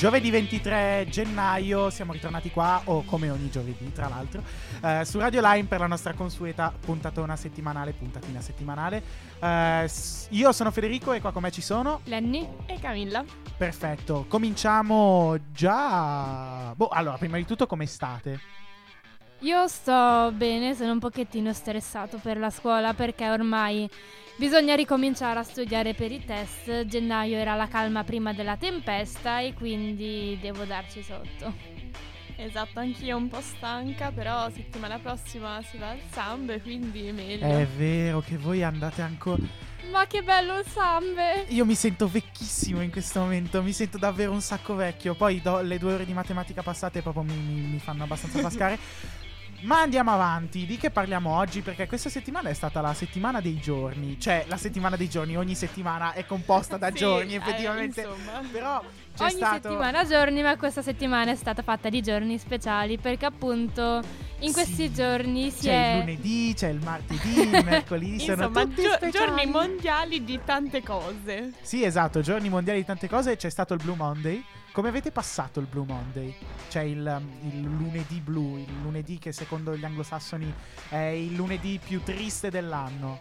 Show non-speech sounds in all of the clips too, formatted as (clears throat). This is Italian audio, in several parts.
Giovedì 23 gennaio siamo ritornati qua, o come ogni giovedì tra l'altro, eh, su Radio Line per la nostra consueta puntatona settimanale, puntatina settimanale. Eh, io sono Federico e qua con me ci sono. Lenny e Camilla. Perfetto, cominciamo già... Boh, allora, prima di tutto come state? Io sto bene, sono un pochettino stressato per la scuola perché ormai bisogna ricominciare a studiare per i test. Gennaio era la calma prima della tempesta e quindi devo darci sotto. Esatto, anch'io un po' stanca, però settimana prossima si va al Sambe, quindi meglio. È vero che voi andate ancora... Ma che bello il sambe! Io mi sento vecchissimo in questo momento, mi sento davvero un sacco vecchio. Poi do- le due ore di matematica passate proprio mi, mi- mi fanno abbastanza (laughs) cascare. Ma andiamo avanti, di che parliamo oggi? Perché questa settimana è stata la settimana dei giorni. Cioè, la settimana dei giorni, ogni settimana è composta da (laughs) Sì, giorni, eh, effettivamente. insomma. Però c'è Ogni stato... settimana giorni, ma questa settimana è stata fatta di giorni speciali perché appunto in questi Sì. giorni si C'è è... il lunedì, c'è il martedì, il (laughs) mercoledì, sono Insomma, tutti gio- speciali. giorni mondiali di tante cose. Sì, esatto, giorni mondiali di tante cose, c'è stato il Blue Monday. Come avete passato il Blue Monday? Cioè il, um, il lunedì blu, il lunedì che secondo gli anglosassoni è il lunedì più triste dell'anno.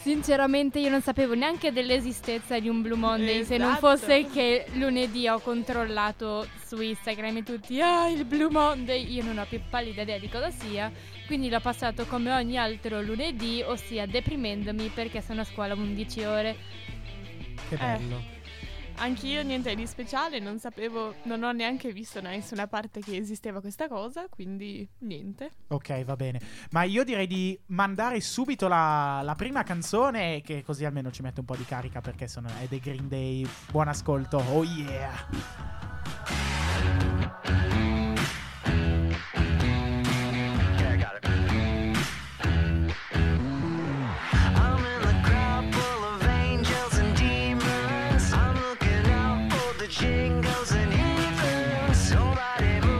Sinceramente io non sapevo neanche dell'esistenza di un Blue Monday se non Esatto. fosse che lunedì ho controllato su Instagram e tutti ah il Blue Monday io non ho più pallida idea di cosa sia quindi l'ho passato come ogni altro lunedì ossia deprimendomi perché sono a scuola 11 ore Che bello. Anch'io niente di speciale, non sapevo, non ho neanche visto da nessuna parte che esisteva questa cosa, quindi niente. Ok, va bene. Ma io direi di mandare subito la, la prima canzone, che così almeno ci mette un po' di carica perché sono, è dei Green Day. Buon ascolto. Oh yeah. Everybody. moves.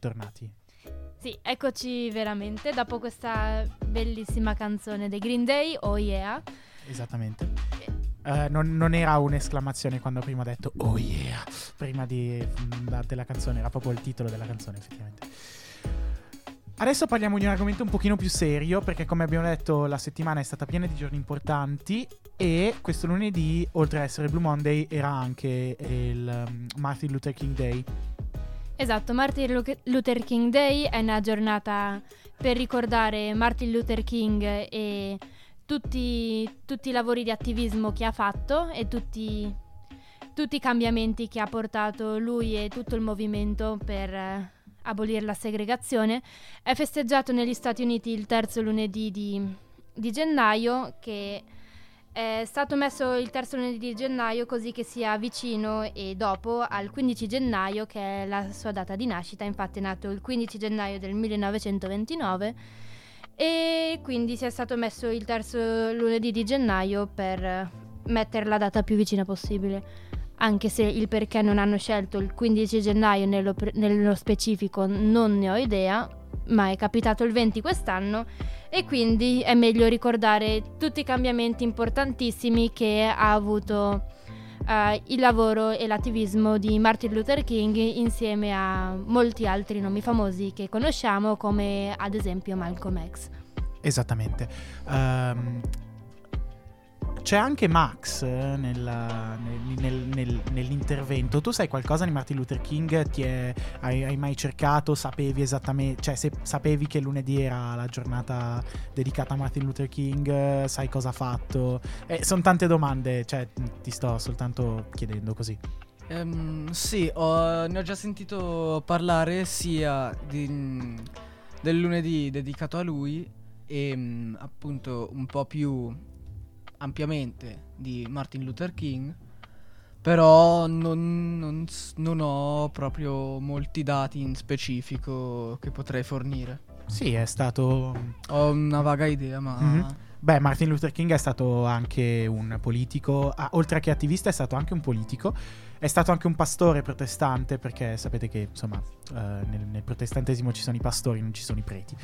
Tornati. Sì, eccoci veramente dopo questa bellissima canzone dei Green Day, Oh Yeah. Esattamente. Eh, non, non era un'esclamazione quando prima ho detto Oh yeah, prima di, da- della canzone, era proprio il titolo della canzone effettivamente. Adesso parliamo di un argomento un pochino più serio perché come abbiamo detto la settimana è stata piena di giorni importanti e questo lunedì oltre a essere Blue Monday era anche il um, Martin Luther King Day. Esatto, Martin Lu- Luther King Day è una giornata per ricordare Martin Luther King e tutti, tutti i lavori di attivismo che ha fatto e tutti, tutti i cambiamenti che ha portato lui e tutto il movimento per eh, abolire la segregazione. È festeggiato negli Stati Uniti il terzo lunedì di, di gennaio che è stato messo il terzo lunedì di gennaio così che sia vicino e dopo al 15 gennaio che è la sua data di nascita, infatti è nato il 15 gennaio del 1929 e quindi sia stato messo il terzo lunedì di gennaio per mettere la data più vicina possibile. Anche se il perché non hanno scelto il 15 gennaio nello, nello specifico non ne ho idea, ma è capitato il 20 quest'anno e quindi è meglio ricordare tutti i cambiamenti importantissimi che ha avuto eh, il lavoro e l'attivismo di Martin Luther King insieme a molti altri nomi famosi che conosciamo come ad esempio Malcolm X. Esattamente. Ehm, c'è anche Max eh, nella- nel- nel- nel- nell'intervento. Tu sai qualcosa di Martin Luther King? È- hai, hai mai cercato? Sapevi esattamente? Cioè, se sapevi che lunedì era la giornata dedicata a Martin Luther King? eh, Sai cosa ha fatto? sono tante domande, cioè, ti sto soltanto chiedendo così. Ehm, sì, ho- ne ho già sentito parlare sia di- del lunedì dedicato a lui e mm, appunto un po' più ampiamente di Martin Luther King, però non, non non ho proprio molti dati in specifico che potrei fornire. Sì, è stato. Ho una vaga idea, ma... Mhm. Beh, Martin Luther King è stato anche un politico, ah, oltre che attivista è stato anche un politico, è stato anche un pastore protestante perché sapete che insomma eh, nel, nel protestantesimo ci sono i pastori, non ci sono i preti.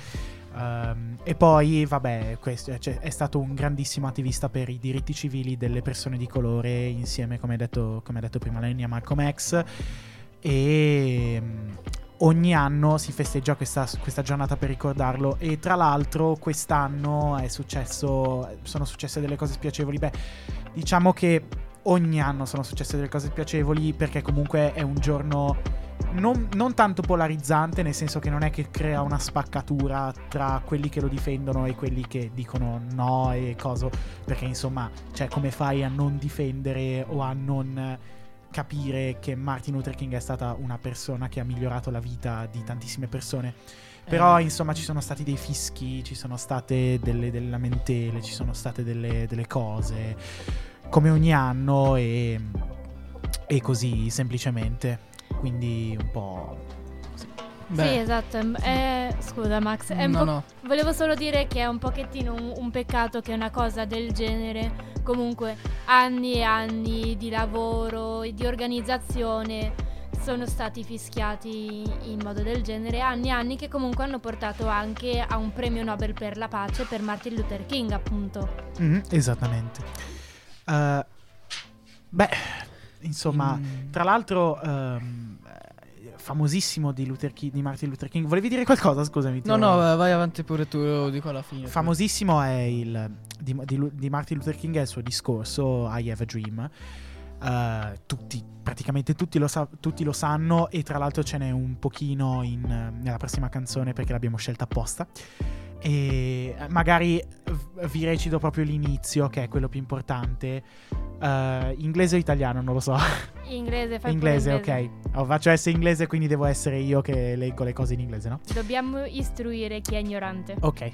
Ehm, e poi, vabbè, questo, cioè, è stato un grandissimo attivista per i diritti civili delle persone di colore insieme, come ha detto, come detto prima Lenny, a Malcolm X. E mm, ogni anno si festeggia questa, questa giornata per ricordarlo e tra l'altro quest'anno successo sono successe delle cose spiacevoli beh diciamo che ogni anno sono successe delle cose spiacevoli perché comunque è un giorno non, non tanto polarizzante nel senso che non è che crea una spaccatura tra quelli che lo difendono e quelli che dicono no e coso perché insomma cioè come fai a non difendere o a non capire che Martin Luther King è stata una persona che ha migliorato la vita di tantissime persone. Però, Eh. insomma, ci sono stati dei fischi, ci sono state delle, delle lamentele, ci sono state delle, delle cose, come ogni anno, e, e così semplicemente. Quindi un po'. sì, esatto. è- scusa Max, no, po' no. Volevo solo dire che è un pochettino un, un peccato che una cosa del genere, comunque anni e anni di lavoro e di organizzazione sono stati fischiati in modo del genere, anni e anni che comunque hanno portato anche a un premio Nobel per la pace per Martin Luther King, appunto. Mhm, esattamente. Eh, beh, insomma, Mm. tra l'altro. eh, famosissimo di, Luther Ki- di Martin Luther King. Volevi dire qualcosa? Scusami. No, ho- no, vai avanti pure tu, lo dico alla fine. Famosissimo è il di, di di Martin Luther King è il suo discorso I Have a Dream. Eh, tutti, praticamente tutti lo, sa- tutti lo sanno e tra l'altro ce n'è un pochino in- nella prossima canzone perché l'abbiamo scelta apposta. E magari vi recito proprio l'inizio che è quello più importante. Eh, inglese o italiano, non lo so. Inglese, fai inglese, inglese. ok. Oh, faccio essere inglese quindi devo essere io che leggo le cose in inglese, no? Dobbiamo istruire chi è ignorante. Okay.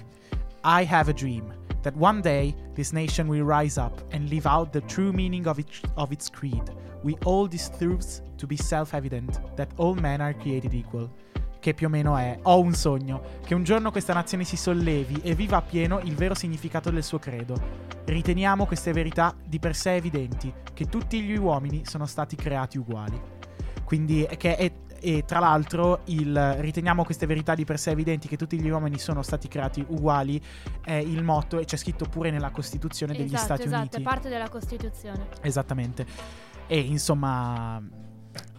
I have a dream that one day this nation will rise up and live out the true meaning of, it, of its creed. We hold these truths to be self evident that all men are created equal. Che più o meno è: Ho un sogno, che un giorno questa nazione si sollevi e viva appieno il vero significato del suo credo. Riteniamo queste verità di per sé evidenti, che tutti gli uomini sono stati creati uguali. Quindi, che è, e tra l'altro il riteniamo queste verità di per sé evidenti che tutti gli uomini sono stati creati uguali è il motto e c'è scritto pure nella Costituzione degli esatto, Stati esatto, Uniti. è parte della Costituzione. Esattamente. E insomma,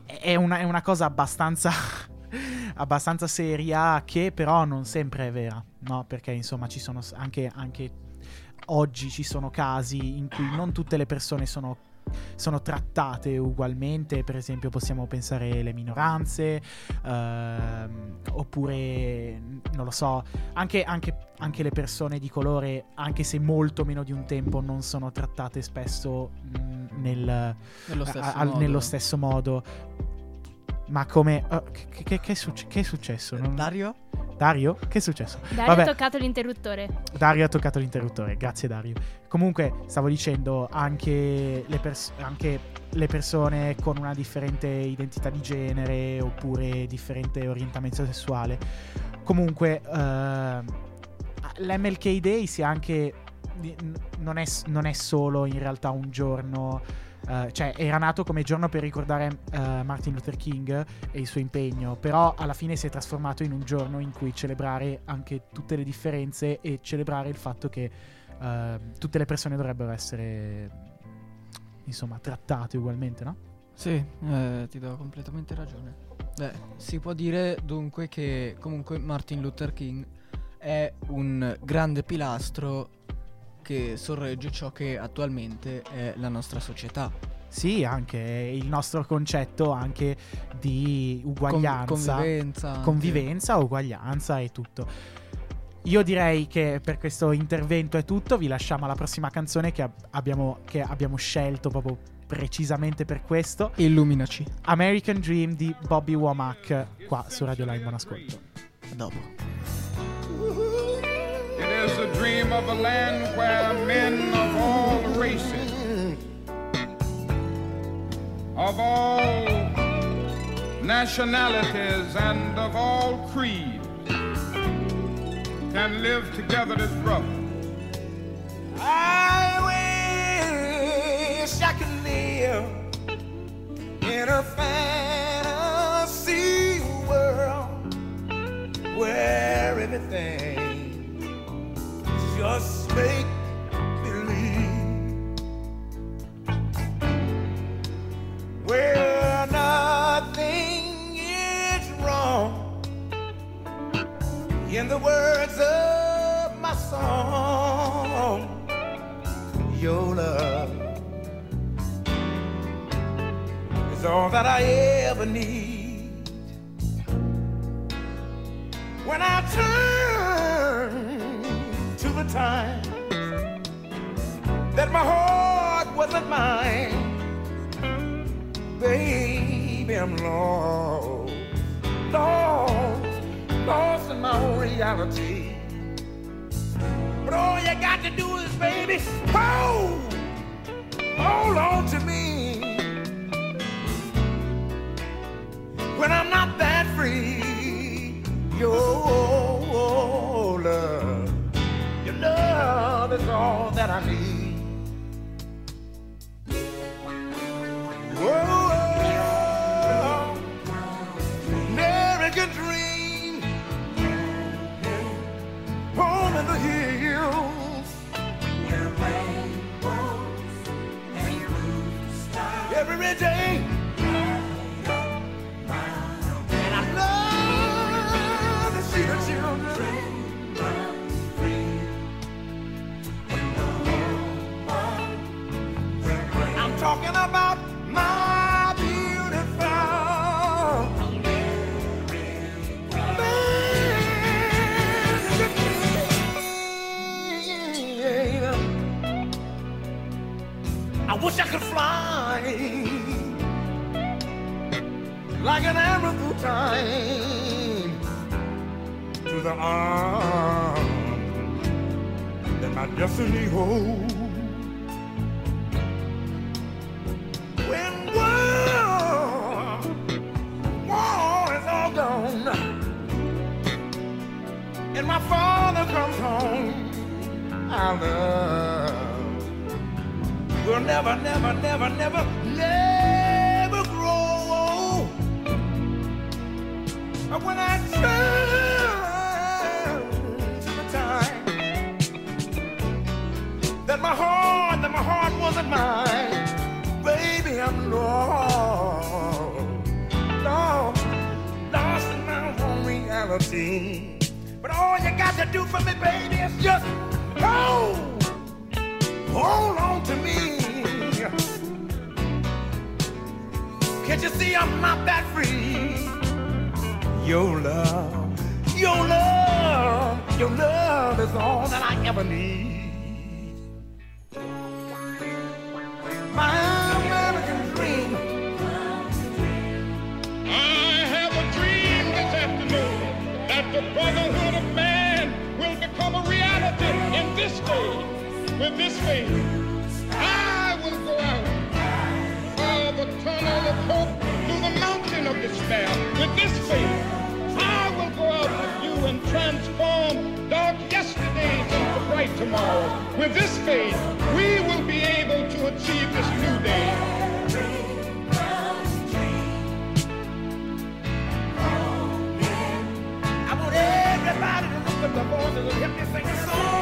è una, è una cosa abbastanza. (laughs) abbastanza seria che però non sempre è vera, no? Perché insomma ci sono anche, anche oggi ci sono casi in cui non tutte le persone sono, sono trattate ugualmente, per esempio possiamo pensare alle minoranze, ehm, oppure non lo so, anche, anche- anche le persone di colore, anche se molto meno di un tempo, non sono trattate spesso mh, nel, Nello stesso a- modo. nello stesso modo. Ma come... oh, che, che- che è succe- che è successo? Non- Dario? Dario? Che è successo? Dario Vabbè. ha toccato l'interruttore. Dario ha toccato l'interruttore, grazie Dario. Comunque, stavo dicendo, anche le, pers- anche le persone con una differente identità di genere oppure differente orientamento sessuale. Comunque, ehm, l'MLK Day sia anche... Non è, non è solo in realtà un giorno... eh, cioè, era nato come giorno per ricordare eh, Martin Luther King e il suo impegno, però alla fine si è trasformato in un giorno in cui celebrare anche tutte le differenze e celebrare il fatto che eh, tutte le persone dovrebbero essere insomma trattate ugualmente, no? Sì, eh, ti do completamente ragione. Beh, si può dire dunque che comunque Martin Luther King è un grande pilastro che sorregge ciò che attualmente è la nostra società. Sì, anche il nostro concetto anche di Con- uguaglianza, convivenza. anche. convivenza, uguaglianza e tutto. Io direi che per questo intervento è tutto, vi lasciamo alla prossima canzone che ab- abbiamo, che abbiamo scelto proprio precisamente per questo. Illuminaci. American Dream di Bobby Womack qua su Radio Line. Buon ascolto. A dopo. Of a land where men of all races, of all nationalities, and of all creeds can live together as brothers. I wish I could live in a fantasy world where everything just make believe, where nothing is wrong. In the words of my song, your love is all that I ever need. When I turn the time that my heart wasn't mine, baby, I'm lost, lost, lost in my own reality. But all you got to do is, baby, hold, hold on to me. When I'm not that free, your love is all that I need. An time to the arms that my destiny holds. When war, war is all gone, and my father comes home, our love will never, never, never, never, But all you got to do for me, baby, is just hold, hold on to me. Can't you see I'm not that free? Your love, your love, your love is all that I ever need. My American dream. I have a dream this afternoon that the brotherhood of man will become a reality in this day. With this faith, I will go out of the tunnel of hope to the mountain of despair. Transform dark yesterdays into bright tomorrows. With this faith, we will be able to achieve this new day. I want everybody to look at the voices and help me sing a song.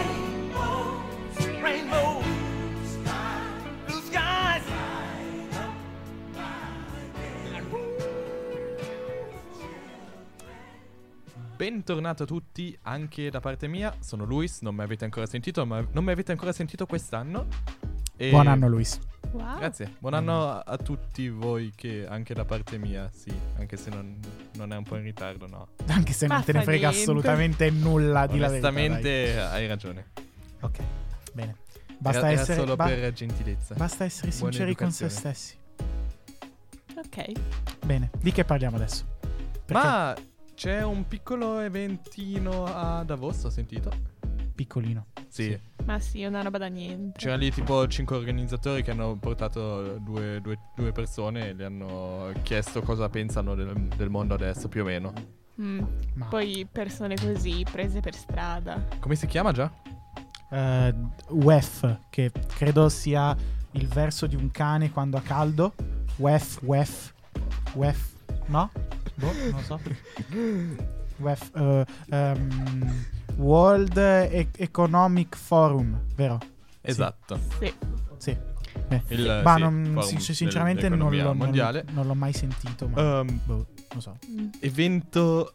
Bentornato a tutti, anche da parte mia. Sono Luis, non mi avete ancora sentito, ma non mi avete ancora sentito quest'anno. E- Buon anno, Luis. Wow. Grazie, buon anno a, a tutti voi che anche da parte mia, sì, anche se non, non è un po' in ritardo, no. Anche se non te ne frega niente. assolutamente nulla di la verità. Onestamente hai ragione. Ok, bene. Basta era, era essere, solo ba- per gentilezza. basta essere sinceri con se stessi. Ok. Bene, di che parliamo adesso? Perché Ma c'è un piccolo eventino a Davos, ho sentito? piccolino. Sì. Ma sì, è una roba da niente. C'erano lì tipo cinque organizzatori che hanno portato due, due- due persone e le hanno chiesto cosa pensano del, del mondo adesso, più o meno. Mm. Ma Poi persone così, prese per strada. Come si chiama già? eh, WEF, che credo sia il verso di un cane quando ha caldo. WEF, WEF, WEF, no? Boh, non lo so. (laughs) WEF, eh, ehm, World E- Economic Forum, vero? Esatto. Sì. Sì. Beh, Il ma sì, non- del- sinceramente non l'ho, non- mondiale. non l'ho mai sentito, ma Um, boh, non so. Evento.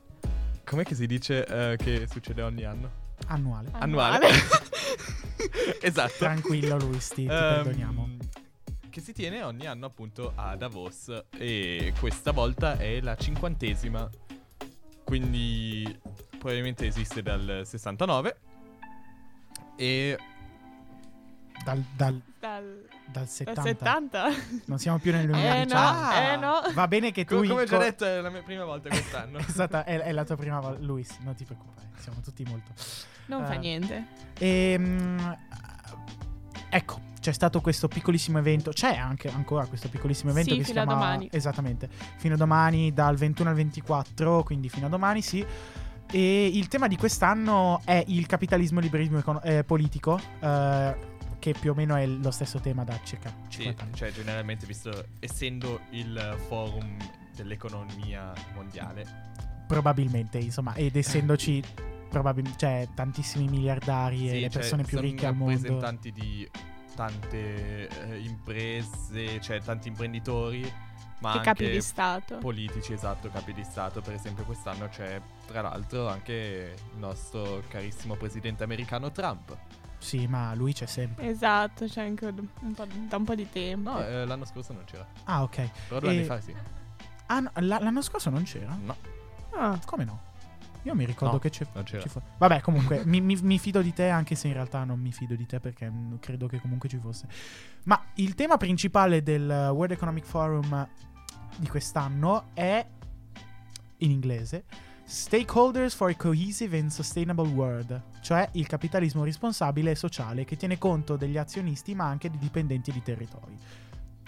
Com'è che si dice eh, che succede ogni anno? Annuale. Annuale. (laughs) esatto. Tranquillo, Luis, ti, ti Ehm, perdoniamo. Che si tiene ogni anno appunto a Davos e questa volta è la cinquantesima. Quindi probabilmente esiste dal 69 e Dal, dal, Dal, dal 70. dal 70? Non siamo più nel Eh 2019. no, eh no. Va bene che tu... co- come ho già co- detto è la mia prima volta quest'anno. È, (laughs) stata, è, è la tua prima volta, Luis, non ti preoccupare, siamo tutti molto. Non fa Eh, niente. Ehm, ecco, c'è stato questo piccolissimo evento, c'è anche ancora questo piccolissimo evento Sì, che si chiama domani. Esattamente, fino a domani dal 21 al 24, quindi fino a domani, sì. E il tema di quest'anno è il capitalismo e liberismo econo- eh, politico, eh, che più o meno è lo stesso tema da circa Sì, 50 anni. cioè generalmente visto essendo il forum dell'economia mondiale. Probabilmente, insomma, ed essendoci probabil- cioè, tantissimi miliardari e sì, le cioè, persone più ricche al mondo. rappresentanti di tante eh, imprese, cioè tanti imprenditori, ma Che anche capi di Stato. politici, esatto, capi di Stato. Per esempio quest'anno c'è tra l'altro anche il nostro carissimo presidente americano Trump. Sì, ma lui c'è sempre. Esatto, c'è anche un po', da un po' di tempo. No, eh, l'anno scorso non c'era, Ah, ok. però due E- anni fa sì. Ah, no, la- l'anno scorso non c'era? No, Ah, Come no? Io mi ricordo No, che c'è. ci fo- Vabbè, comunque, mi, mi- mi fido di te, anche se in realtà non mi fido di te perché mm, credo che comunque ci fosse. Ma il tema principale del World Economic Forum di quest'anno è in inglese Stakeholders for a Cohesive and Sustainable World, cioè il capitalismo responsabile e sociale che tiene conto degli azionisti ma anche dei dipendenti di territori.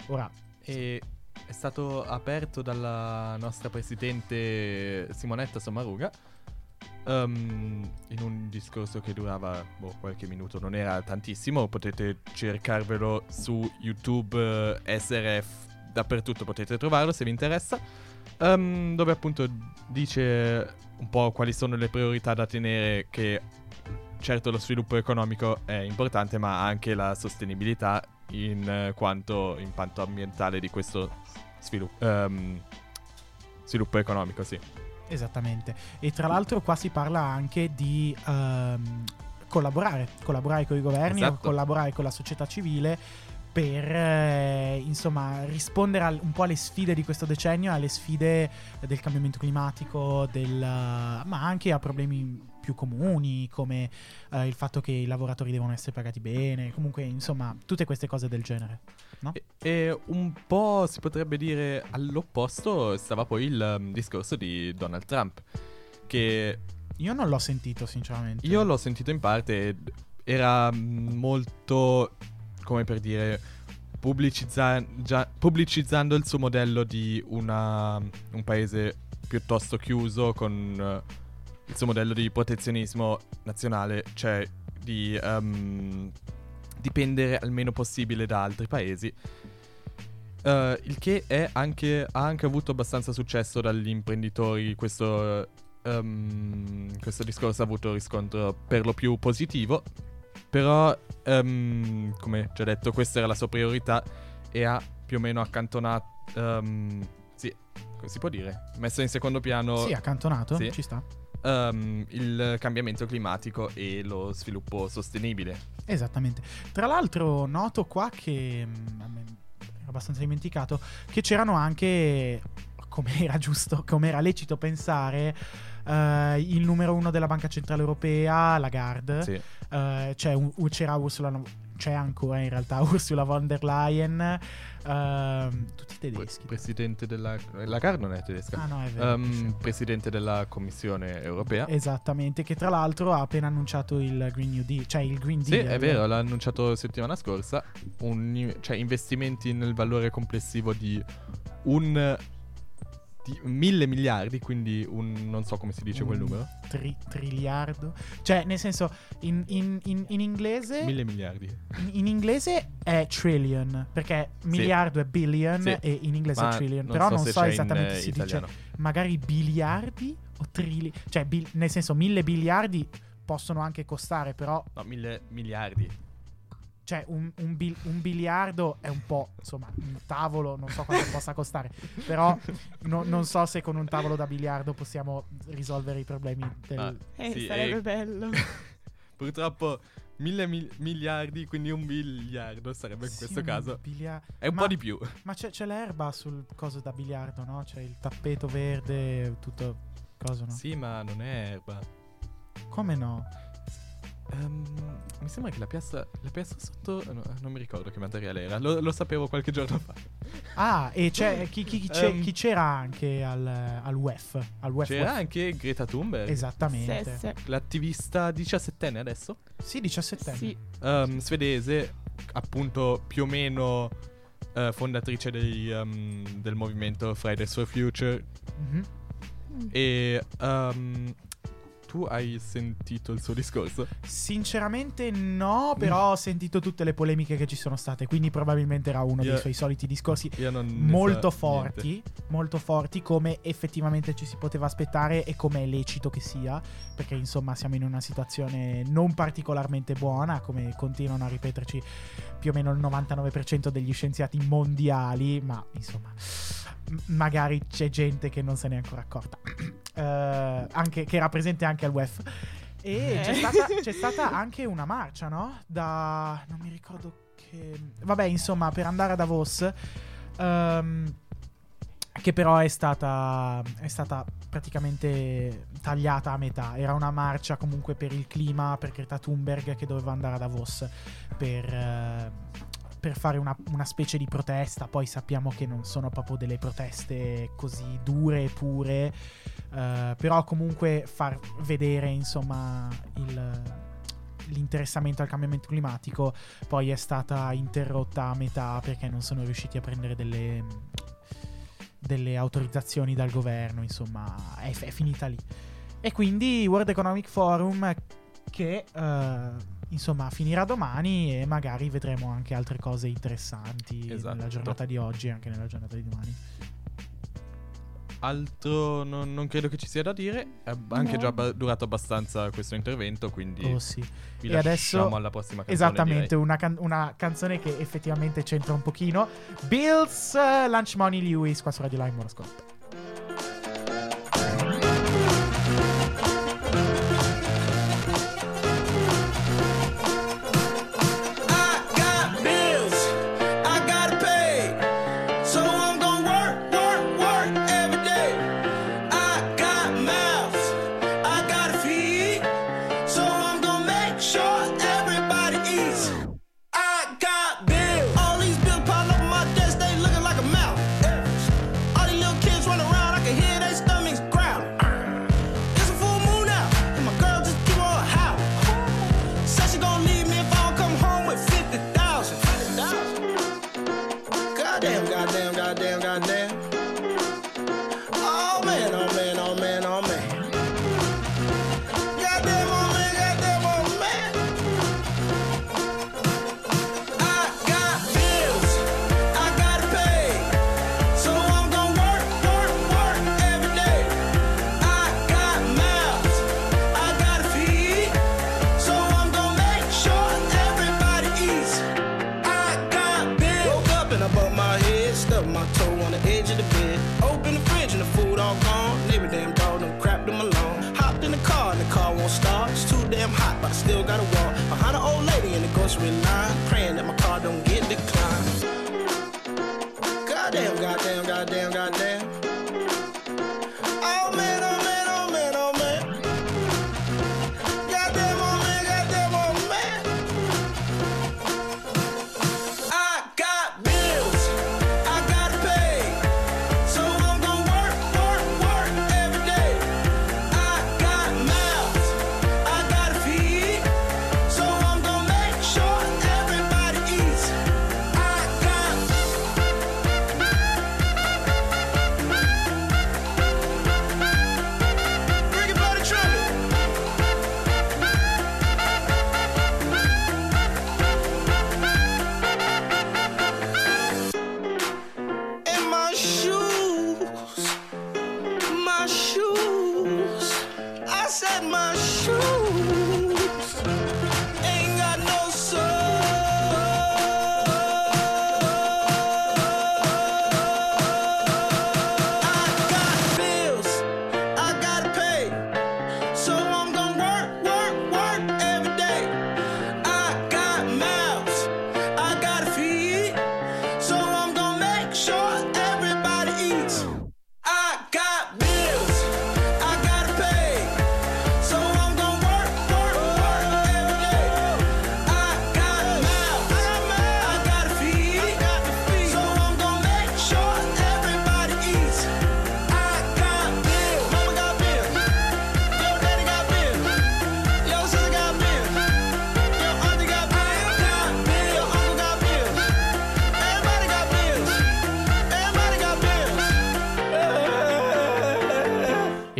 Ora, E è stato aperto dalla nostra presidente Simonetta Sommaruga ehm, in un discorso che durava boh, qualche minuto, non era tantissimo, potete cercarvelo su YouTube, eh, SRF, dappertutto potete trovarlo se vi interessa. Ehm, dove appunto dice un po' quali sono le priorità da tenere che certo lo sviluppo economico è importante ma anche la sostenibilità in eh, quanto impatto ambientale di questo sviluppo, ehm, sviluppo economico, sì. Esattamente. E tra l'altro qua si parla anche di ehm, collaborare, collaborare con i governi, Esatto. collaborare con la società civile per eh, insomma rispondere al- un po' alle sfide di questo decennio, alle sfide del cambiamento climatico, del, ma anche a problemi più comuni come eh, il fatto che i lavoratori devono essere pagati bene, comunque insomma tutte queste cose del genere. No? E, e un po' si potrebbe dire all'opposto stava poi il um, discorso di Donald Trump, che Io non l'ho sentito sinceramente. io l'ho sentito in parte, era mm, molto, come per dire, pubblicizza- già- pubblicizzando il suo modello di una- un paese piuttosto chiuso con eh, il suo modello di protezionismo nazionale, cioè di ehm, dipendere almeno possibile da altri paesi. Eh, il che è anche, ha anche avuto abbastanza successo dagli imprenditori. Questo, ehm, questo discorso ha avuto riscontro per lo più positivo. Però, ehm, come già detto, questa era la sua priorità e ha più o meno accantonato. ehm, sì, come si può dire? Messo in secondo piano Sì, accantonato, Sì. ci sta. Ehm, il cambiamento climatico e lo sviluppo sostenibile. Esattamente. Tra l'altro noto qua che mm, ero abbastanza dimenticato che c'erano anche come era giusto, (laughs) come era lecito pensare eh, il numero uno della Banca Centrale Europea, Lagarde. Sì. Eh, c'è un- c'era Ursula c'è ancora in realtà (laughs) Ursula von der Leyen ehm, tutti tedeschi. presidente della. La Car non è tedesca. Ah no, è vero. Sì. presidente della Commissione europea. Esattamente, che tra l'altro ha appena annunciato il Green New Deal, cioè il Green Sì, Deal. è vero, l'ha annunciato settimana scorsa. Un- cioè, investimenti nel valore complessivo di un. Di mille miliardi, quindi un. non so come si dice quel Un numero. tri- triliardo. Cioè, nel senso, in, in- in- in inglese. Mille miliardi. in, in inglese è trillion. Perché miliardo è billion Sì. e in inglese Ma è trillion. non Però so non so esattamente eh, se si italiano. dice magari biliardi o trilli. Cioè, bil- nel senso, mille biliardi possono anche costare, però. No, mille miliardi. Cioè, un, un bil- un biliardo è un po'. Insomma, un tavolo, non so quanto possa costare. Però no- non so se con un tavolo da biliardo possiamo risolvere i problemi del. Ah, Eh, sì, sarebbe e bello. (laughs) purtroppo mille mil- miliardi, quindi un miliardo sarebbe in Sì, questo un caso. bilia- È un Ma- po' di più. Ma c'è, c'è l'erba sul coso da biliardo, no? C'è il tappeto verde, tutto coso, no? Sì, ma non è erba. Come no? Ehm, mi sembra che la piastra, la piastra sotto. no, non mi ricordo che materiale era. Lo, lo sapevo qualche giorno fa. Ah, e c'è, chi, chi- chi c'è- Ehm. chi c'era anche al, al WEF? Al WEF, C'era WEF. anche Greta Thunberg. Esattamente. Sì, L'attivista 17enne adesso. Sì, 17 anni. sì. ehm, svedese, appunto più o meno eh, fondatrice dei, del movimento Fridays for Future. Mhm. E ehm, tu hai sentito il suo discorso? Sinceramente no, però ho sentito tutte le polemiche che ci sono state, quindi probabilmente era uno Io- dei suoi soliti discorsi molto so forti, molto forti come effettivamente ci si poteva aspettare e come è lecito che sia, perché insomma siamo in una situazione non particolarmente buona, come continuano a ripeterci più o meno il 99% degli scienziati mondiali, ma insomma magari c'è gente che non se ne è ancora accorta, (clears throat) Eh, anche, che era presente anche al WEF. E Eh. c'è, stata, c'è stata anche una marcia, no? Da... non mi ricordo che... Vabbè, insomma, per andare a Davos... ehm, che però è stata, è stata praticamente tagliata a metà. Era una marcia comunque per il clima, per Greta Thunberg che doveva andare a Davos per, eh, per fare una, una specie di protesta. Poi sappiamo che non sono proprio delle proteste così dure e pure, eh, però comunque far vedere insomma il l'interessamento al cambiamento climatico poi è stata interrotta a metà perché non sono riusciti a prendere delle, delle autorizzazioni dal governo, insomma, è, è finita lì. E quindi World Economic Forum che eh, insomma finirà domani e magari vedremo anche altre cose interessanti Esatto. nella giornata di oggi e anche nella giornata di domani. altro non, non credo che ci sia da dire. È anche No. già ba- durato abbastanza questo intervento, quindi Oh sì. vi E adesso alla prossima canzone. Esattamente, una, can- una canzone che effettivamente c'entra un pochino. Bills eh, Lunch Money Lewis qua su Radio Line, buon ascolto.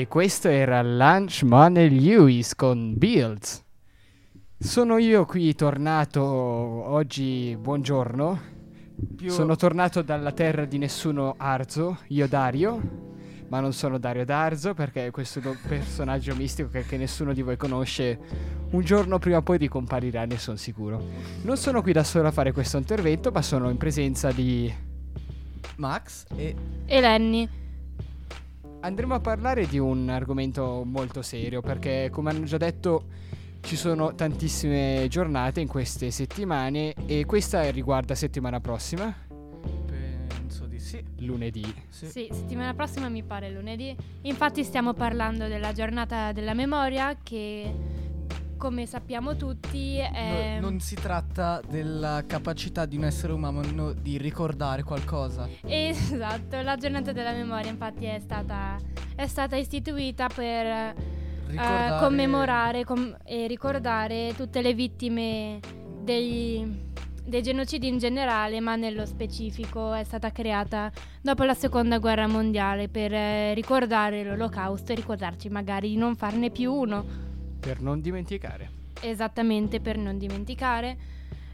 Questo era Lunch Money Lewis con Bills. Sono io qui tornato oggi, buongiorno. Più- Sono tornato dalla terra di nessuno Arzo, io Dario, ma non sono Dario D'Arzo perché questo personaggio mistico che, che nessuno di voi conosce un giorno prima o poi ricomparirà, ne sono sicuro. Non sono qui da solo a fare questo intervento, ma sono in presenza di... Max e E Lenny. Andremo a parlare di un argomento molto serio perché, come hanno già detto, ci sono tantissime giornate in queste settimane e questa riguarda settimana prossima, penso di sì. lunedì. Sì, settimana prossima mi pare lunedì. Infatti stiamo parlando della giornata della memoria che, come sappiamo tutti, è... No- non si tratta della capacità di un essere umano di ricordare qualcosa. Esatto, la giornata della memoria infatti è stata, è stata istituita per eh, Ricordare- commemorare com- e ricordare tutte le vittime dei, dei genocidi in generale, ma nello specifico è stata creata dopo la seconda guerra mondiale per eh, ricordare l'olocausto e ricordarci magari di non farne più uno. Per non dimenticare. Esattamente per non dimenticare.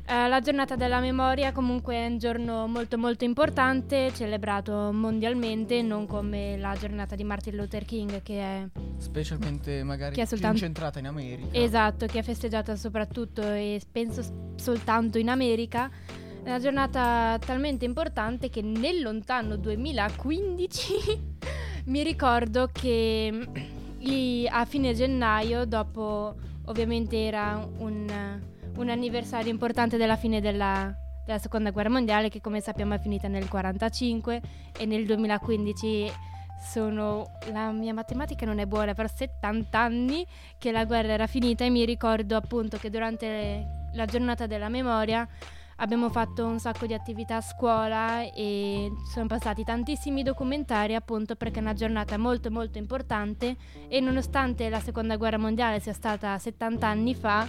Eh, la giornata della memoria comunque è un giorno molto molto importante, celebrato mondialmente, non come la giornata di Martin Luther King che è Specialmente magari Che è più soltanto- incentrata in America. Esatto, che è festeggiata soprattutto e penso s- soltanto in America. È una giornata talmente importante che nel lontano 2015 (laughs) mi ricordo che i- a fine gennaio, dopo ovviamente era un, un anniversario importante della fine della, della seconda guerra mondiale che come sappiamo è finita nel 45 e nel 2015 sono la mia matematica non è buona per 70 anni che la guerra era finita e mi ricordo appunto che durante la giornata della memoria abbiamo fatto un sacco di attività a scuola e sono passati tantissimi documentari appunto perché è una giornata molto molto importante e nonostante la seconda guerra mondiale sia stata 70 anni fa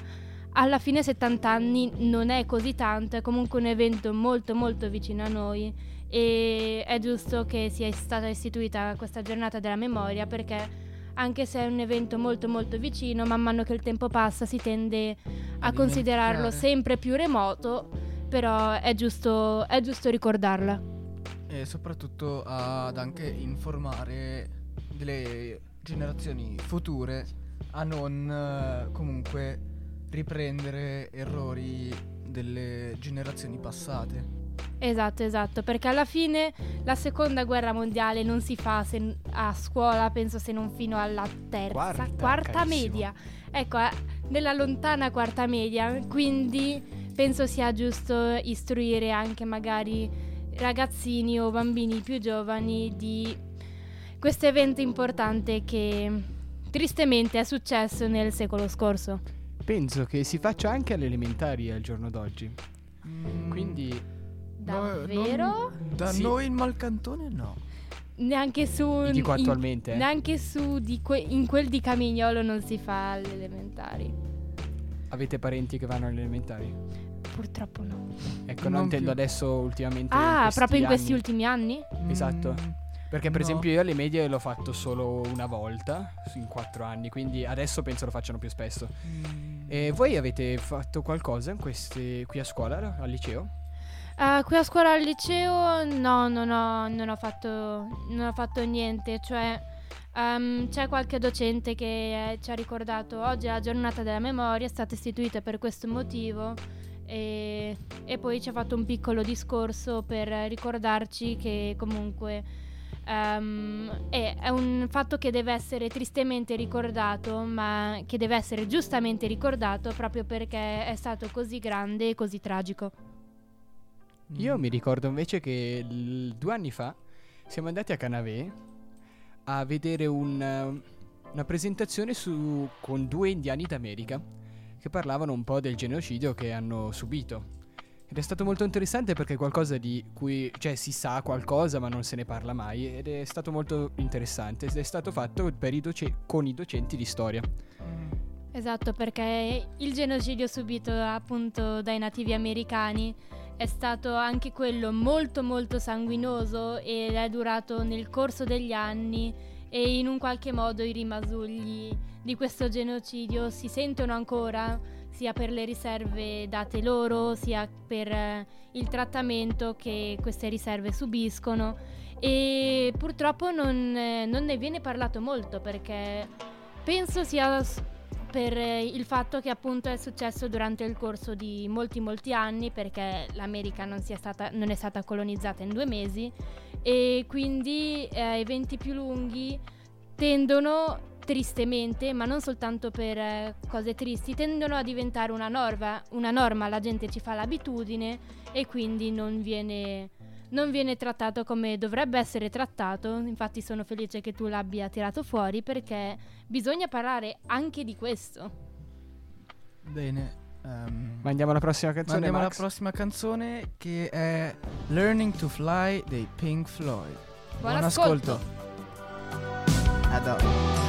alla fine 70 anni non è così tanto, è comunque un evento molto molto vicino a noi e è giusto che sia stata istituita questa giornata della memoria perché anche se è un evento molto molto vicino, man mano che il tempo passa si tende a considerarlo sempre più remoto, però è giusto, è giusto ricordarla. E soprattutto ad anche informare delle generazioni future a non eh, comunque riprendere errori delle generazioni passate. Esatto, esatto, perché alla fine la seconda guerra mondiale non si fa se- a scuola, penso se non fino alla terza, Quarta, carissimo. media. Ecco, eh, nella lontana quarta media, quindi penso sia giusto istruire anche magari ragazzini o bambini più giovani di questo evento importante che tristemente è successo nel secolo scorso. Penso che si faccia anche alle elementari al giorno d'oggi. Mm, Quindi Davvero? Da Sì. noi il Malcantone no. Neanche su dico in- attualmente, eh. Neanche su di que- in quel di Camignolo non si fa alle elementari. avete parenti che vanno alle elementari? Purtroppo no. Ecco, Non non intendo più. adesso ultimamente. in Ah, questi proprio in questi anni. ultimi anni? Esatto. Mm, Perché per no. esempio io alle medie l'ho fatto solo una volta in quattro anni, quindi adesso penso lo facciano più spesso. mm, E voi avete fatto qualcosa in queste, qui a scuola, al liceo? Ah, qui a scuola al liceo no, non ho, non ho fatto, non ho fatto niente, cioè ehm, c'è qualche docente che eh, ci ha ricordato oggi è la giornata della memoria, è stata istituita per questo motivo e, e poi ci ha fatto un piccolo discorso per ricordarci che comunque ehm, è, è un fatto che deve essere tristemente ricordato, ma che deve essere giustamente ricordato proprio perché è stato così grande e così tragico. Io mi ricordo invece che l- due anni fa siamo andati a Canavè a vedere un, una presentazione su, con due indiani d'America che parlavano un po' del genocidio che hanno subito. Ed è stato molto interessante perché è qualcosa di cui cioè, si sa qualcosa ma non se ne parla mai ed è stato molto interessante ed è stato fatto i doce- con i docenti di storia. Esatto, perché il genocidio subito appunto dai nativi americani è stato anche quello molto molto sanguinoso ed è durato nel corso degli anni e in un qualche modo i rimasugli di questo genocidio si sentono ancora sia per le riserve date loro sia per eh, il trattamento che queste riserve subiscono. E purtroppo non, eh, non ne viene parlato molto perché penso sia per eh, il fatto che appunto è successo durante il corso di molti molti anni perché l'America non, stata, non è stata colonizzata in due mesi e quindi eh, eventi più lunghi tendono tristemente, ma non soltanto per eh, cose tristi, tendono a diventare una norma, una norma, la gente ci fa l'abitudine e quindi non viene, non viene trattato come dovrebbe essere trattato. Infatti sono felice che tu l'abbia tirato fuori perché bisogna parlare anche di questo. Bene. Ehm, Ma andiamo alla prossima canzone, Andiamo alla Max? prossima canzone che è Learning to Fly dei Pink Floyd. Buon ascolto. A dopo.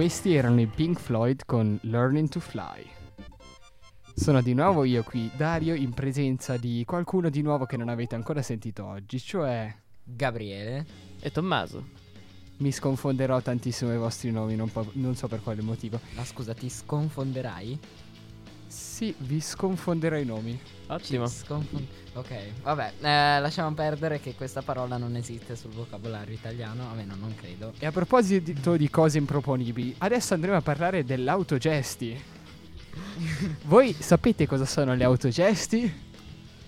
Questi erano i Pink Floyd con Learning to Fly. Sono di nuovo io qui, Dario, in presenza di qualcuno di nuovo che non avete ancora sentito oggi, cioè Gabriele e Tommaso. Mi sconfonderò tantissimo i vostri nomi, non, po- non so per quale motivo. Ma scusa, ti sconfonderai? Sì, vi sconfonderò i nomi. Ottimo. Sconfon- ok, vabbè, eh, lasciamo perdere che questa parola non esiste sul vocabolario italiano, almeno non credo. E a proposito di cose improponibili, adesso andremo a parlare dell'autogesti. (laughs) Voi sapete cosa sono le autogesti?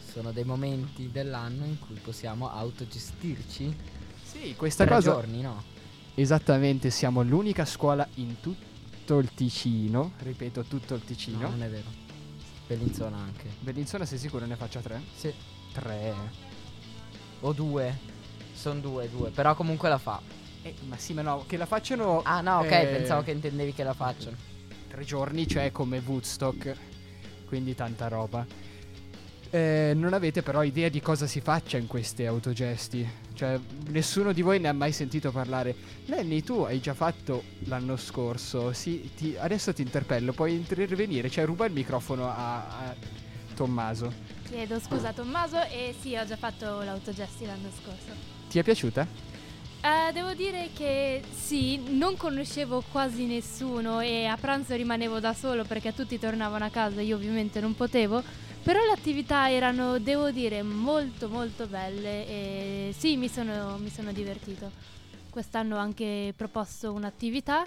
Sono dei momenti dell'anno in cui possiamo autogestirci. Sì, questa Tre cosa... giorni, no? Esattamente, siamo l'unica scuola in tutto il Ticino, ripeto tutto il Ticino. No, non è vero. Bellinzona anche. Bellinzona sei sicuro ne faccia tre? Sì. Tre. O due. Sono due, due. Però comunque la fa. Eh, ma sì, ma no, che la facciano... Ah no, ok, eh, pensavo che intendevi che la facciano. Tre giorni, cioè come Woodstock, quindi tanta roba. Eh, non avete però idea di cosa si faccia in queste autogesti. Cioè, nessuno di voi ne ha mai sentito parlare. Lenny, tu hai già fatto l'anno scorso. Sì, ti- adesso ti interpello, puoi intervenire. Cioè, ruba il microfono a, a Tommaso. Chiedo scusa Tommaso e sì, ho già fatto l'autogesti l'anno scorso. Ti è piaciuta? Eh, devo dire che sì, non conoscevo quasi nessuno e a pranzo rimanevo da solo perché tutti tornavano a casa, io ovviamente non potevo. Però le attività erano, devo dire, molto molto belle e sì, mi sono, mi sono divertito. Quest'anno ho anche proposto un'attività,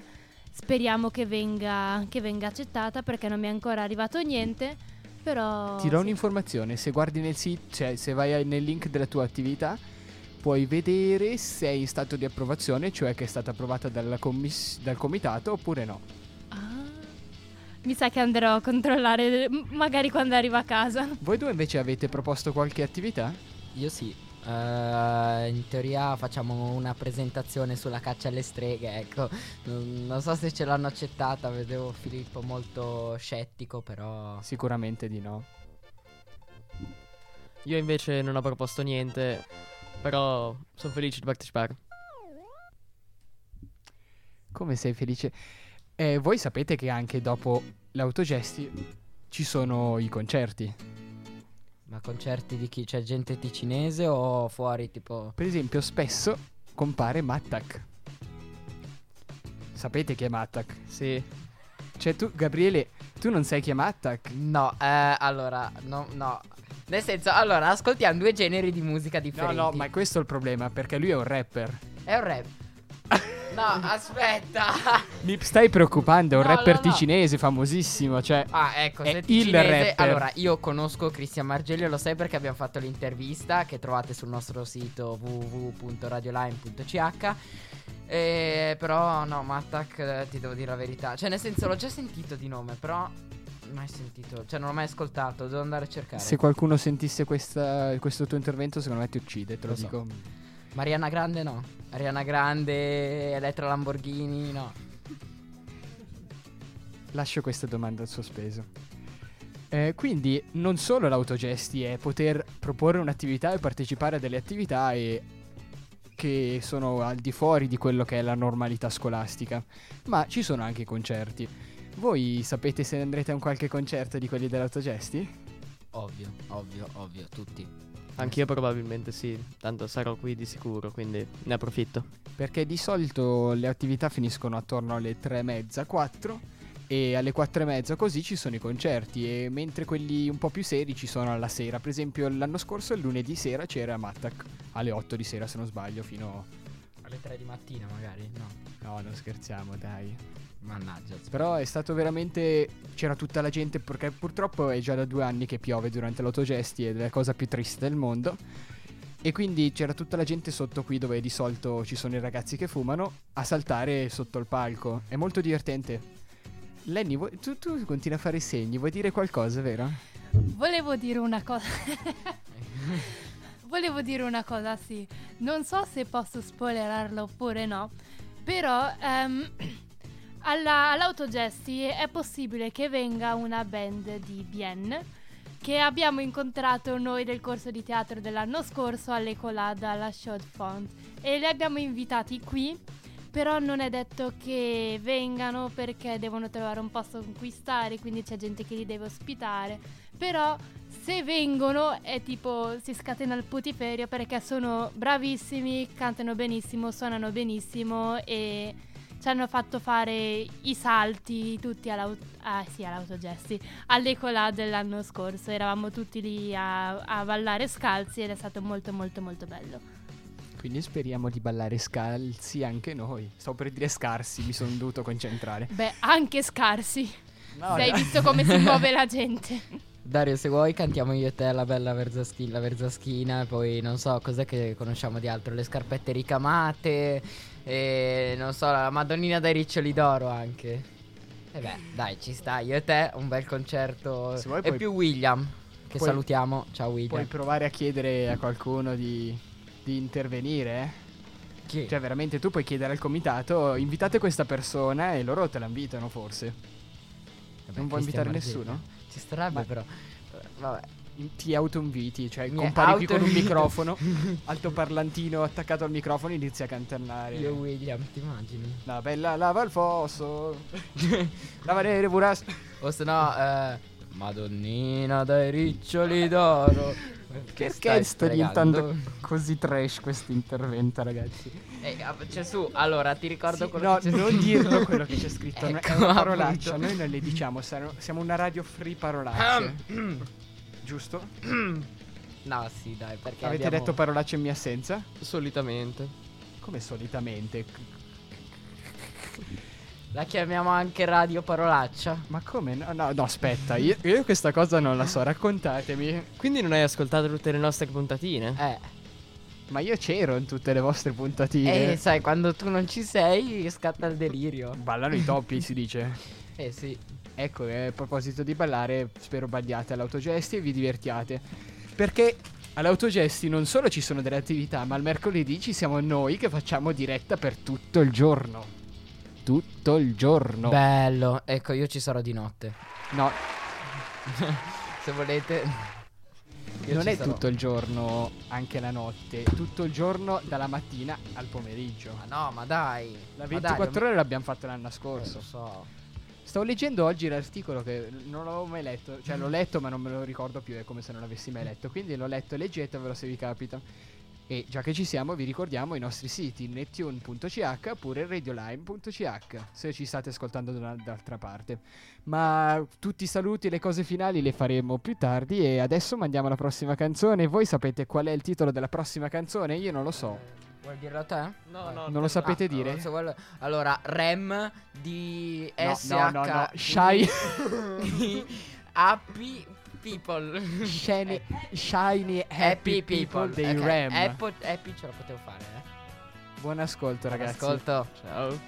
speriamo che venga, che venga accettata perché non mi è ancora arrivato niente, però... Ti do sì. un'informazione, se guardi nel sito, cioè se vai nel link della tua attività, puoi vedere se è in stato di approvazione, cioè che è stata approvata dalla commiss- dal comitato oppure no. Mi sa che andrò a controllare magari quando arrivo a casa. Voi due invece avete proposto qualche attività? Io sì. Eh, in teoria facciamo una presentazione sulla caccia alle streghe, ecco. Non, non so se ce l'hanno accettata, vedevo Filippo molto scettico, però... Sicuramente di no. Io invece non ho proposto niente, però sono felice di partecipare. Come sei felice? Eh, voi sapete che anche dopo l'autogesti ci sono i concerti. Ma concerti di chi? C'è gente ticinese o fuori tipo... Per esempio, spesso compare Mattak. Sapete chi è Mattak? Sì. Cioè tu, Gabriele, tu non sai chi è Mattak? No, eh, allora, no, no. Nel senso, allora, ascoltiamo due generi di musica No, differenti. no, ma questo è il problema, perché lui è un rapper. È un rap. (laughs) No, aspetta. Mi stai preoccupando, è un No, rapper no, no. ticinese famosissimo, cioè Ah, ecco, è se il rapper. allora io conosco Cristian Margelli, lo sai perché abbiamo fatto l'intervista che trovate sul nostro sito www.radioline.ch. Eh, però no, Mattac eh, ti devo dire la verità. Cioè, nel senso, l'ho già sentito di nome, però mai sentito, cioè non l'ho mai ascoltato, devo andare a cercare. Se qualcuno sentisse questa- questo tuo intervento, secondo me ti uccide, te lo, Lo so. Mariana Grande no. Ariana Grande, Elettra Lamborghini, no. Lascio questa domanda in sospeso. Eh, quindi non solo l'autogesti è poter proporre un'attività e partecipare a delle attività e che sono al di fuori di quello che è la normalità scolastica, ma ci sono anche i concerti. Voi sapete se andrete a un qualche concerto di quelli dell'autogesti? Ovvio, ovvio, ovvio, tutti. Anch'io probabilmente sì, tanto sarò qui di sicuro, quindi ne approfitto. Perché di solito le attività finiscono attorno alle tre e mezza, 4 e alle quattro e mezza così ci sono i concerti e mentre quelli un po' più seri ci sono alla sera. Per esempio l'anno scorso il lunedì sera c'era Mattac alle 8 di sera se non sbaglio fino... Alle 3 di mattina magari, no. No, non scherziamo dai. Mannaggia. Però è stato veramente... c'era tutta la gente perché purtroppo è già da due anni che piove durante l'autogesti ed è la cosa più triste del mondo. E quindi c'era tutta la gente sotto qui dove di solito ci sono i ragazzi che fumano a saltare sotto il palco. È molto divertente. Lenny, vuoi- tu, tu continui a fare segni, vuoi dire qualcosa, vero? Volevo dire una cosa. (laughs) Volevo dire una cosa, sì. Non so se posso spoilerarlo oppure no. Però ehm, alla- all'autogesti è possibile che venga una band di Bienne che abbiamo incontrato noi del corso di teatro dell'anno scorso all'Ecolada alla Chaude Font e li abbiamo invitati qui però non è detto che vengano perché devono trovare un posto con cui stare, quindi c'è gente che li deve ospitare. Però se vengono è tipo si scatena il putiferio perché sono bravissimi, cantano benissimo, suonano benissimo e ci hanno fatto fare i salti tutti all'au- ah, sì, all'autogesti all'Ecolà dell'anno scorso. Eravamo tutti lì a, a ballare scalzi ed è stato molto molto molto bello. Quindi speriamo di ballare scalzi anche noi. Stavo per dire scarsi, mi sono dovuto concentrare. Beh, anche scarsi. No, Se hai no. visto come si muove la (laughs) gente. Dario, se vuoi cantiamo io e te la bella verzaschina, la verzaschina poi non so cos'è che conosciamo di altro, le scarpette ricamate e non so, la Madonnina dai riccioli d'oro anche. E beh, dai, ci sta, io e te, un bel concerto. Se vuoi e più William, che puoi- salutiamo. Ciao William. Puoi provare a chiedere a qualcuno di, di intervenire, eh? Che? Cioè, veramente tu puoi chiedere al comitato, invitate questa persona e loro te la invitano forse. Vabbè, non vuoi invitare nessuno? Ci starebbe Ma- però. Vabbè. Ti autoinviti, cioè Mi compari qui con un microfono, (laughs) altoparlantino attaccato al microfono, inizi a cantare. Io William, ti immagini? La bella lava il fosso. (laughs) lava nere buras. O se no, eh, Madonnina dai riccioli d'oro. Che stai sta fregando? diventando così trash questo intervento, ragazzi? Eh, ah, c'è su, allora ti ricordo Sì, quello no, che c'è non dirlo quello che c'è scritto, (laughs) no, è Ecco, una parolaccia, appunto. noi non le diciamo, siamo siamo una radio free parolacce. Giusto? (clears throat) No, sì, dai, perché Avete abbiamo- detto parolacce in mia assenza? Solitamente. Come solitamente? La chiamiamo anche radio parolaccia. Ma come? No, no, no, aspetta, io, io questa cosa non la so, raccontatemi. Quindi non hai ascoltato tutte le nostre puntatine? Eh. Ma io c'ero in tutte le vostre puntatine. Eh, sai, quando tu non ci sei, scatta il delirio. Ballano i toppi, si dice. Eh sì. Ecco, e a proposito di ballare, spero balliate all'autogesti e vi divertiate. Perché all'autogesti non solo ci sono delle attività, ma il mercoledì ci siamo noi che facciamo diretta per tutto il giorno. Tutto il giorno. Bello. Ecco, io ci sarò di notte. No, (laughs) Se volete. io non è sarò. tutto il giorno, anche la notte. Tutto il giorno dalla mattina al pomeriggio. Ma no, ma dai. La Ma dai, 24 lo- ore l'abbiamo fatto l'anno Eh, scorso. lo so. Stavo leggendo oggi l'articolo che non l'avevo mai letto, cioè l'ho letto ma non me lo ricordo più, è come se non l'avessi mai letto, quindi l'ho letto, leggetevelo se vi capita. E già che ci siamo vi ricordiamo i nostri siti neptune.ch oppure radiolime.ch se ci state ascoltando da d'altra parte. Ma tutti i saluti e le cose finali le faremo più tardi e adesso mandiamo la prossima canzone. Voi sapete qual è il titolo della prossima canzone? Io non lo so. Vuoi dirlo a te? No, no. Non lo sapete Ah, dire? allora, se vuole- Allora, Rem di No, SH no, no, no, Shy- (laughs) Happy People Shiny, shiny happy, people, dei Ok, Ram. Happy, happy ce la potevo fare, eh. Buon ascolto Buon ragazzi. ascolto. Ciao.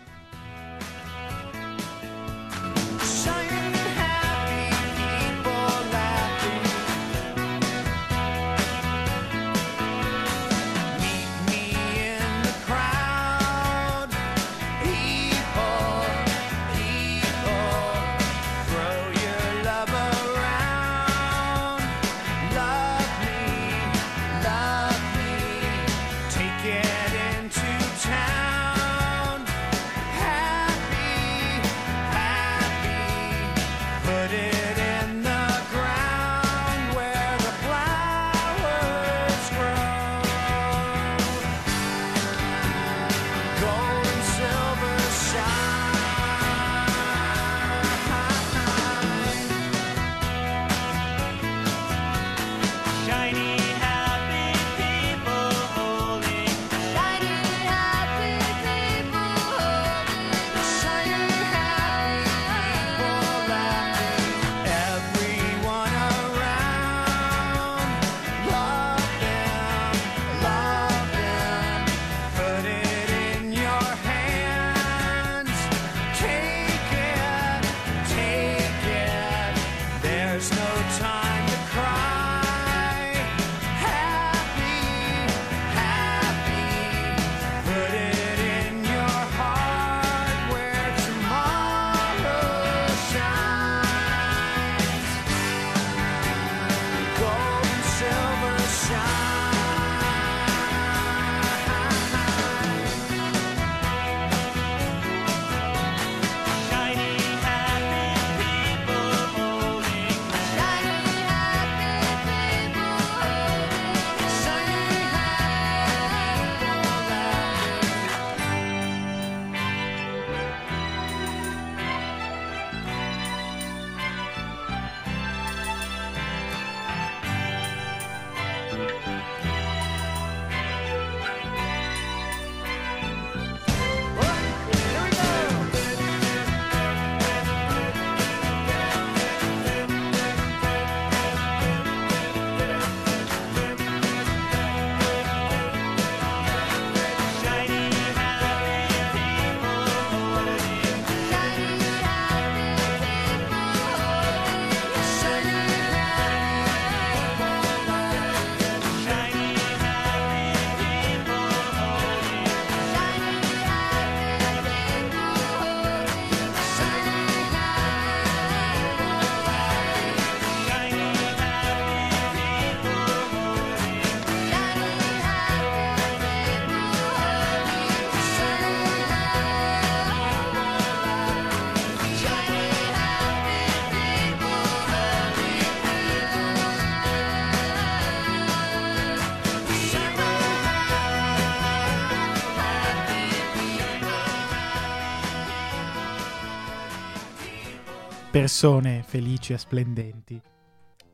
Persone felici e splendenti.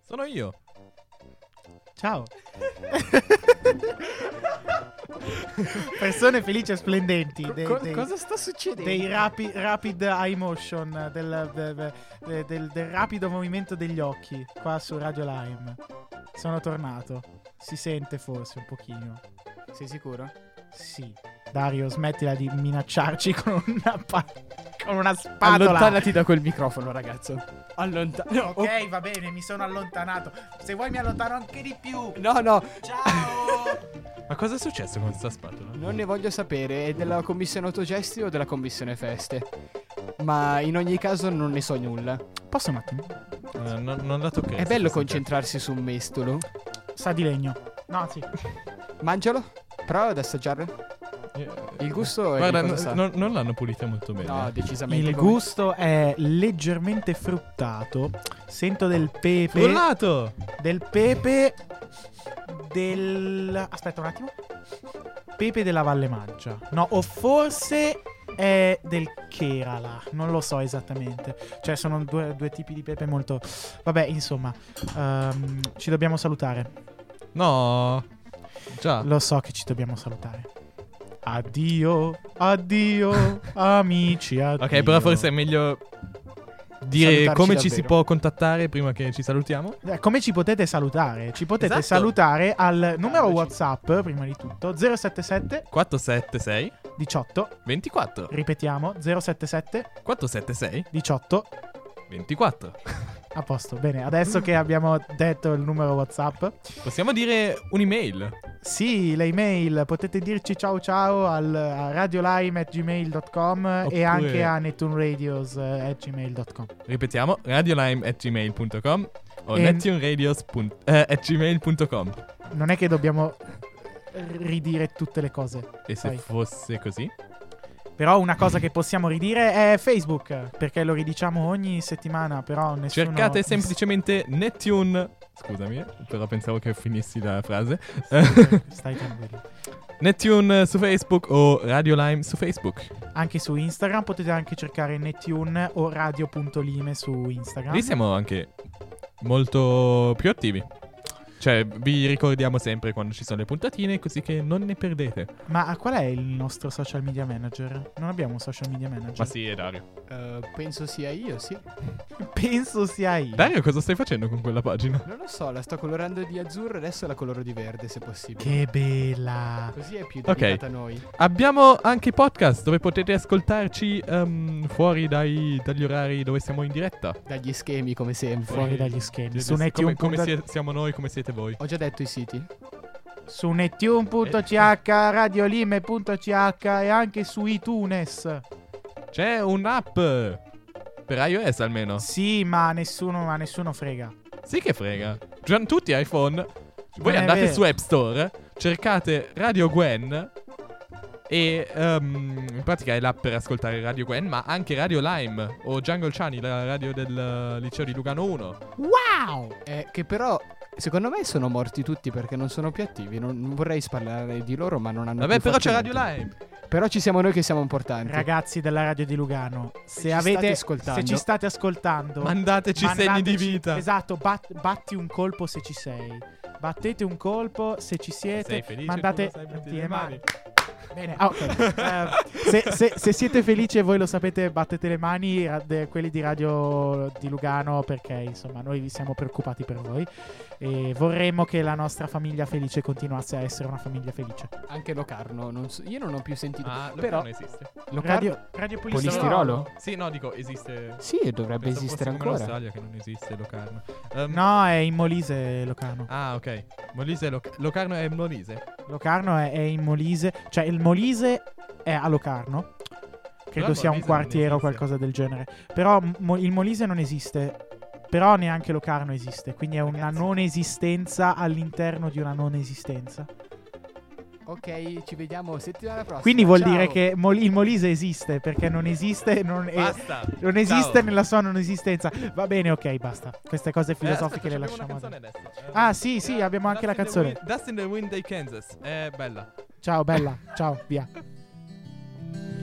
Sono io. Ciao. (laughs) persone felici e splendenti. dei- Co- dei- cosa sta succedendo? Dei rapi- rapid eye motion, del, del- del- del- rapido movimento degli occhi qua su Radio Lime. Sono tornato. Si sente forse un pochino. Sei sicuro? Sì. Dario, smettila di minacciarci (laughs) con una, pa- con una spatola. Allontanati da quel microfono, ragazzo. Allontana. Ok, va bene, mi sono allontanato. Se vuoi mi allontano anche di più. No, no, (laughs) Ma cosa è successo con questa spatola? non ne voglio sapere. È della commissione autogesti o della commissione feste. Ma in ogni caso non ne so nulla. Posso un attimo? Eh, non, non la toccherei. È bello concentrarsi su un mestolo. Sa di legno. No, sì. Mangialo. Prova ad assaggiare. Il gusto è Guarda, n- non, non l'hanno pulita molto bene. No, decisamente. Il come- gusto è leggermente fruttato. Sento del pepe. Frullato! Del pepe. Del. Aspetta un attimo. Pepe della Valle Maggia. No, o forse è del Kerala. Non lo so esattamente. Cioè, sono due, due tipi di pepe molto. Vabbè, insomma. ehm, ci dobbiamo salutare. No. Già. Lo so che ci dobbiamo salutare. Addio, addio, amici, addio. Ok, però forse è meglio dire Salutarci come ci si davvero. può contattare prima che ci salutiamo. Eh, Come ci potete salutare? Ci potete Esatto. salutare al numero WhatsApp, prima di tutto, 077 476 18. 24. Ripetiamo, 077 476 18. 24. A posto, bene. Adesso che abbiamo detto il numero WhatsApp, Possiamo dire un'email. sì, le email potete dirci ciao ciao al a radiolime@gmail.com e anche a nettunradios@gmail.com. Ripetiamo, radiolime.gmail.com o E- nettunradios.gmail.com Non è che dobbiamo ridire tutte le cose. E se sai. fosse così? Però una cosa che possiamo ridire è Facebook, perché lo ridiciamo ogni settimana, però nessuno... Cercate semplicemente Nettune. Scusami, però pensavo che finissi la frase. Stai tranquillo. Nettune su Facebook o Radio Lime su Facebook. Anche su Instagram potete anche cercare Nettune o radio.lime su Instagram. Lì siamo anche molto più attivi. Cioè, vi ricordiamo sempre quando ci sono le puntatine, così che non ne perdete. Ma qual è il nostro social media manager? Non abbiamo un social media manager. Ma sì, è Dario. Eh, penso sia io, sì. (laughs) Penso sia io. Dario, cosa stai facendo con quella pagina? Non lo so, la sto colorando di azzurro, adesso la coloro di verde se possibile. Che bella. Così è più dedicata a noi. Abbiamo anche i podcast dove potete ascoltarci ehm, fuori dai- dagli orari dove siamo in diretta. Dagli schemi, come sempre. Fuori dagli schemi. Su come, Nettune. come sie- siamo noi, come siete voi. Ho già detto i siti. Su Nettune.ch, radiolime.ch e anche su iTunes. C'è un'app per iOS almeno. Sì, ma nessuno, ma nessuno frega. Sì che frega. Già tutti iPhone. Voi andate vero. su App Store, cercate Radio Gwen e ehm, in pratica è l'app per ascoltare Radio Gwen, ma anche Radio Lime o Jungle Chani, la radio del liceo di Lugano 1. Wow! Eh, che però, secondo me sono morti tutti perché non sono più attivi. Non, non vorrei sparlare di loro, ma non hanno Vabbè, più però c'è Radio niente. Lime. Però ci siamo noi che siamo importanti. Ragazzi della radio di Lugano, se, ci avete state ascoltando. se ci state ascoltando, Mandateci segni di vita. Esatto, bat- batti un colpo se ci sei. Battete un colpo se ci siete. Sei felice, mandate le mani. mani. Bene, ah, ok. (laughs) Eh, se, se- se siete felici e voi lo sapete, battete le mani, de- quelli di Radio di Lugano, perché insomma noi vi siamo preoccupati per voi e vorremmo che la nostra famiglia felice continuasse a essere una famiglia felice. Anche Locarno, non so- io non ho più sentito. Ah, Locarno però esiste. Locarno- Radio, radio Polistirolo? Sì, no, dico, esiste. Sì, dovrebbe Pensavo esistere ancora. l'Australia che non esiste Locarno. Ehm, No, è in Molise Locarno. Ah, ok. Molise Loc- Locarno è Molise. Locarno è, è in Molise, cioè il Molise è a Locarno. Credo sia un quartiere o qualcosa del genere. Però mo- il Molise non esiste. Però neanche Locarno esiste. Quindi è una non esistenza all'interno di una non esistenza. Ok, ci vediamo settimana prossima. Quindi vuol Ciao. dire che Mol- il Molise esiste perché non esiste. Non, è- Basta. non esiste Ciao. nella sua non esistenza. Va bene, ok, basta. Queste cose Eh, filosofiche aspetta, le lasciamo. adesso. Ah, Ehm, sì, sì, era abbiamo anche la canzone. Wind- Dust in the Wind dei Kansas. È bella. Ciao, bella. Ciao, via. (laughs)